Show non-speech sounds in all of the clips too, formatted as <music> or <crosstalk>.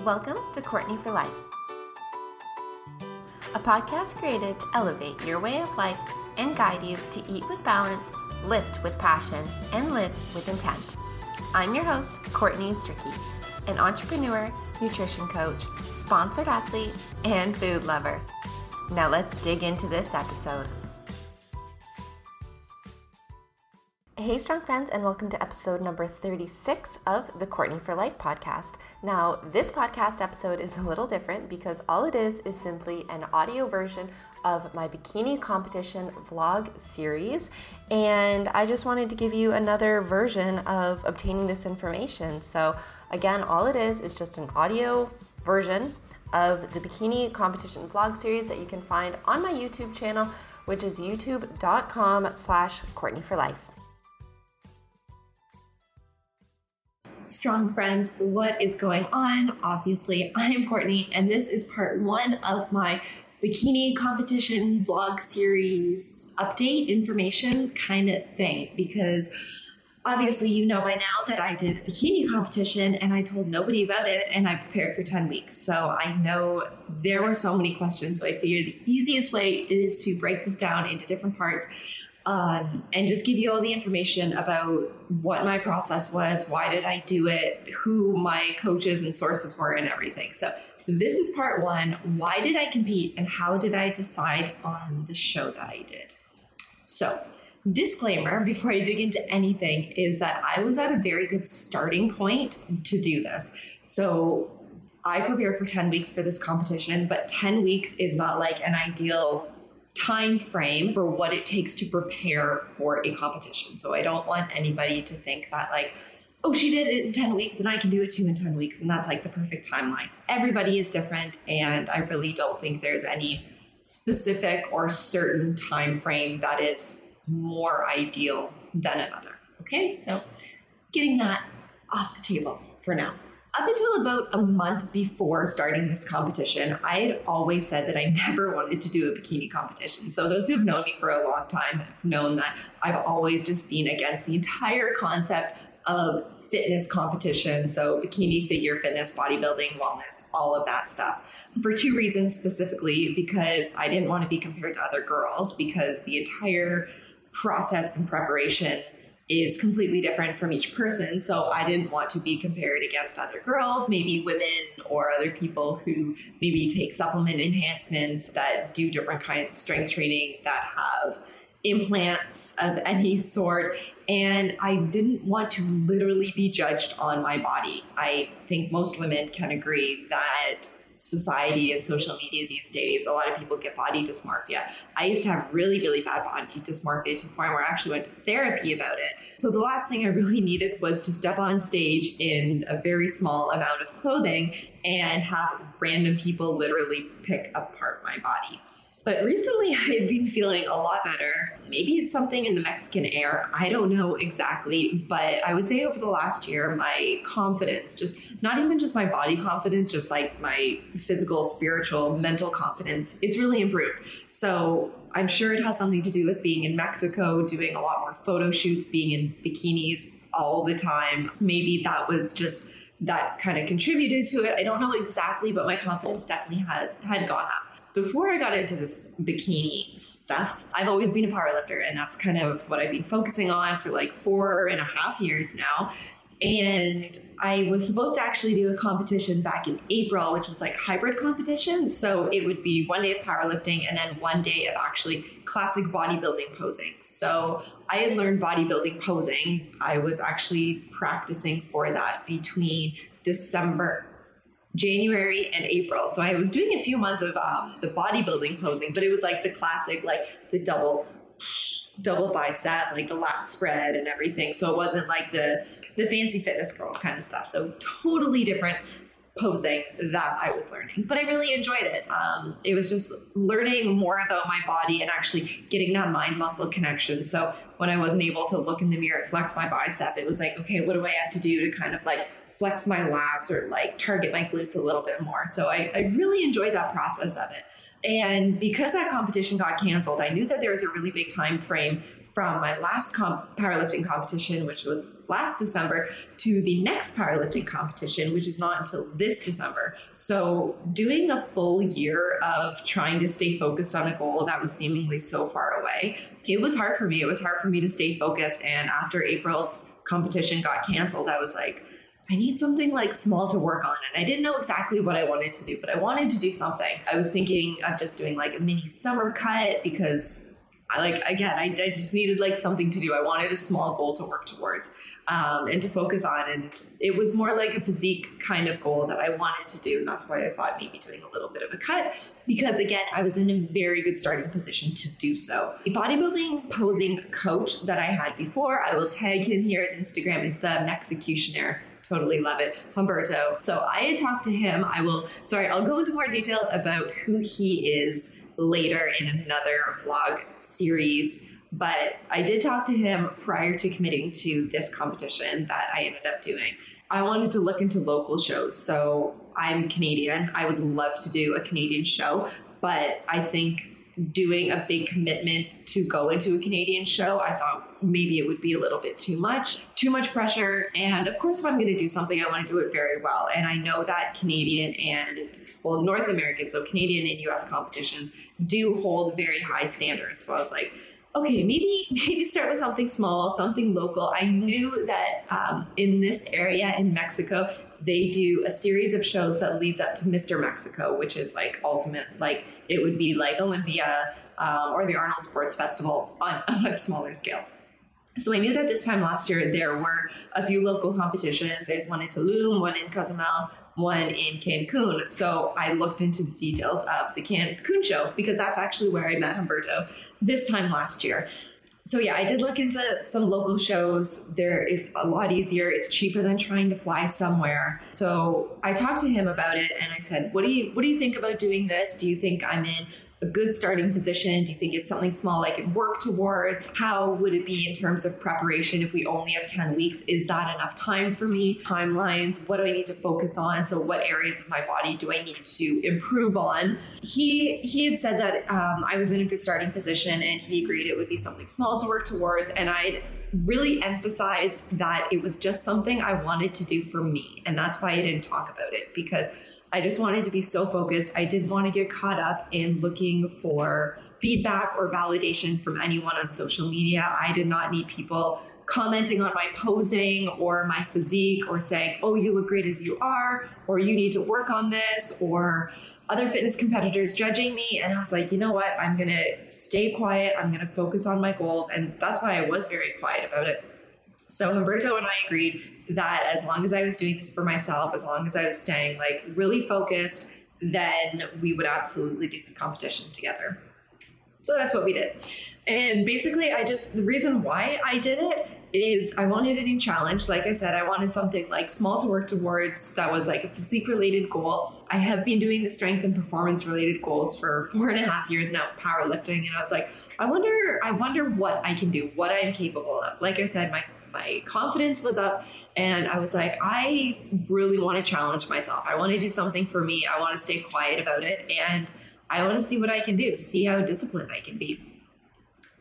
Welcome to Courtney for Life, a podcast created to elevate your way of life and guide you to eat with balance, lift with passion, and live with intent. I'm your host, Courtney Stricky, an entrepreneur, nutrition coach, sponsored athlete, and food lover. Now let's dig into this episode. Hey, strong friends, and welcome to episode number 36 of the Courtney for Life podcast. Now, this podcast episode is a little different because all it is is simply an audio version of my bikini competition vlog series. And I just wanted to give you another version of obtaining this information. So, again, all it is is just an audio version of the bikini competition vlog series that you can find on my YouTube channel, which is youtube.com slash Courtney for Life. Strong friends, what is going on? Obviously, I'm Courtney, and this is part one of my bikini competition vlog series update information kind of thing because obviously you know by now that I did a bikini competition and I told nobody about it and I prepared for 10 weeks. So I know there were so many questions. So I figured the easiest way is to break this down into different parts um, and just give you all the information about what my process was, why did I do it, who my coaches and sources were, and everything. So, this is part one. Why did I compete, and how did I decide on the show that I did? So, disclaimer before I dig into anything is that I was at a very good starting point to do this. So, I prepared for 10 weeks for this competition, but 10 weeks is not like an ideal time frame for what it takes to prepare for a competition. So I don't want anybody to think that like oh she did it in 10 weeks and I can do it too in 10 weeks and that's like the perfect timeline. Everybody is different and I really don't think there's any specific or certain time frame that is more ideal than another. Okay? So getting that off the table for now. Up until about a month before starting this competition, I had always said that I <laughs> never wanted to do a bikini competition. So, those who have known me for a long time have known that I've always just been against the entire concept of fitness competition. So, bikini, figure fitness, bodybuilding, wellness, all of that stuff. For two reasons specifically, because I didn't want to be compared to other girls, because the entire process and preparation is completely different from each person. So I didn't want to be compared against other girls, maybe women or other people who maybe take supplement enhancements that do different kinds of strength training that have implants of any sort. And I didn't want to literally be judged on my body. I think most women can agree that society and social media these days, a lot of people get body dysmorphia. I used to have really, really bad body dysmorphia to the point where I actually went to therapy about it. So the last thing I really needed was to step on stage in a very small amount of clothing and have random people literally pick apart my body. But recently <laughs> I've been feeling a lot better. Maybe it's something in the Mexican air. I don't know exactly. But I would say over the last year, my confidence, just not even just my body confidence, just like my physical, spiritual, mental confidence, it's really improved. So I'm sure it has something to do with being in Mexico, doing a lot more photo shoots, being in bikinis all the time. Maybe that was just that kind of contributed to it. I don't know exactly, but my confidence definitely had had gone up before I got into this bikini stuff, I've always been a powerlifter, and that's kind of what I've been focusing on for like four and a half years now. And I was supposed to actually do a competition back in April, which was like hybrid competition. So it would be one day of powerlifting and then one day of actually classic bodybuilding posing. So I had learned bodybuilding posing. I was actually practicing for that between December January and April. So I was doing a few months of um, the bodybuilding posing, but it was like the classic, like the double double bicep, like the lat spread and everything. So it wasn't like the the fancy fitness girl kind of stuff. So totally different posing that I was learning. But I really enjoyed it. Um, it was just learning more about my body and actually getting that mind muscle connection. So when I wasn't able to look in the mirror and flex my bicep, it was like, okay, what do I have to do to kind of like flex my lats or like target my glutes a little bit more. So I, I really enjoyed that process of it. And because that competition got canceled, I knew that there was a really big time frame from my last comp- powerlifting competition, which was last December, to the next powerlifting competition, which is not until this December. So, doing a full year of trying to stay focused on a goal that was seemingly so far away, it was hard for me. It was hard for me to stay focused. And after April's competition got canceled, I was like, I need something like small to work on. And I didn't know exactly what I wanted to do, but I wanted to do something. I was thinking of just doing like a mini summer cut because I like, again, I, I just needed like something to do. I wanted a small goal to work towards um, and to focus on. And it was more like a physique kind of goal that I wanted to do. And that's why I thought maybe doing a little bit of a cut because, again, I was in a very good starting position to do so. The bodybuilding posing coach that I had before, I will tag him here. His Instagram is the Mexicutioner totally love it. Humberto. So I had talked to him. I will, sorry, I'll go into more details about who he is later in another vlog series. But I did talk to him prior to committing to this competition that I ended up doing. I wanted to look into local shows. So I'm Canadian. I would love to do a Canadian show, but I think doing a big commitment to go into a Canadian show, I thought maybe it would be a little bit too much, too much pressure. And of course, if I'm going to do something, I want to do it very well. And I know that Canadian and, well, North American, so Canadian and US competitions do hold very high standards. So I was like, okay, maybe <laughs> maybe start with something small, something local. I knew that um, in this area in Mexico, they do a series of shows that leads up to Mr. Mexico, which is like ultimate, like it would be like Olympia um, or the Arnold Sports Festival on a much smaller scale. So I knew that this time last year there were a few local competitions. There's one in Tulum, one in Cozumel, one in Cancun. So I looked into the details of the Cancun show because that's actually where I met Humberto this time last year so yeah, I did look into some local shows. There, it's a lot easier. It's cheaper than trying to fly somewhere. So I talked to him about it, and I said, "What do you What do you think about doing this? Do you think I'm in a good starting position? Do you think it's something small I can work towards? How would it be in terms of preparation if we only have 10 weeks? Is that enough time for me? Timelines? What do I need to focus on? So what areas of my body do I need to improve on? He he had said that um, I was in a good starting position and he agreed it would be something small to work towards and I'd really emphasized that it was just something I wanted to do for me. And that's why I didn't talk about it because I just wanted to be so focused. I didn't want to get caught up in looking for feedback or validation from anyone on social media. I did not need people commenting on my posing or my physique or saying, oh, you look great as you are, or you need to work on this, or other fitness competitors judging me. And I was like, you know what? I'm going to stay quiet. I'm going to focus on my goals. And that's why I was very quiet about it. So Humberto and I agreed that as long as I was doing this for myself, as long as I was staying like really focused, then we would absolutely do this competition together. So that's what we did. And basically, I just, the reason why I did it is I wanted a new challenge. Like I said, I wanted something like small to work towards that was like a physique related goal. I have been doing the strength and performance related goals for four and a half years now, powerlifting. And I was like, I wonder, I wonder what I can do, what I'm capable of. Like I said, my my confidence was up and I was like, I really want to challenge myself. I want to do something for me. I want to stay quiet about it and I want to see what I can do, see how disciplined I can be.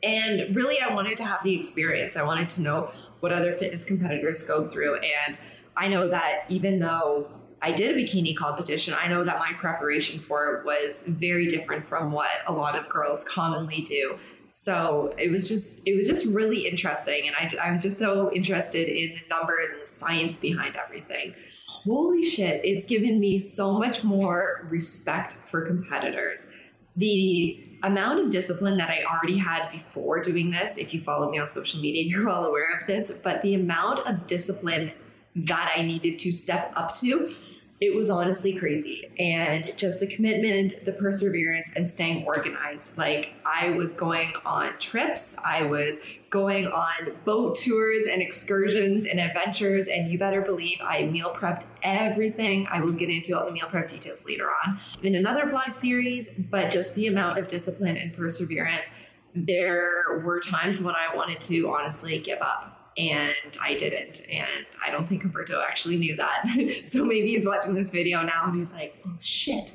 And really, I wanted to have the experience. I wanted to know what other fitness competitors go through. And I know that even though I did a bikini competition, I know that my preparation for it was very different from what a lot of girls commonly do. So it was just it was just really interesting, and I, I was just so interested in the numbers and the science behind everything. Holy shit! It's given me so much more respect for competitors. The amount of discipline that I already had before doing this, if you follow me on social media, <laughs> you're well aware of this, but the amount of discipline that I needed to step up to it was honestly crazy. And just the commitment, the perseverance, and staying organized. Like, I was going on trips, I was going on boat tours and excursions and adventures. And you better believe I meal prepped everything. I will get into all the meal prep details later on in another vlog series, but just the amount of discipline and perseverance. There were times when I wanted to honestly give up and I didn't. And I don't think Humberto actually knew that. <laughs> so maybe he's watching this video now and he's like, oh shit.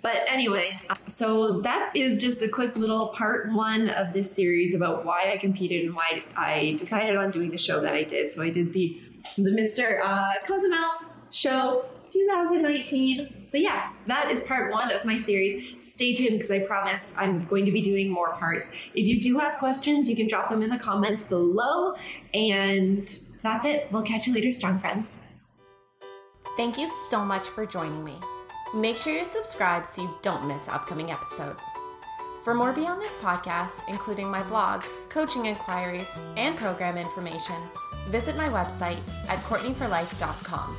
But anyway, so that is just a quick little part one of this series about why I competed and why I decided on doing the show that I did. So I did the the Mr. Uh, Cozumel show 2019. But yeah, that is part one of my series. Stay tuned because I promise I'm going to be doing more parts. If you do have questions, you can drop them in the comments below. And that's it. We'll catch you later, strong friends. Thank you so much for joining me. Make sure you subscribe so you don't miss upcoming episodes. For more beyond this podcast, including my blog, coaching inquiries, and program information, visit my website at courtneyforlife.com.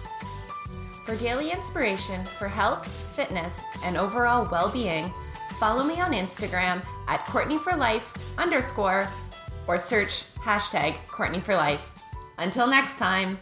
For daily inspiration for health, fitness, and overall well-being, follow me on Instagram at courtneyforlife underscore or search hashtag Courtney for Life. Until next time.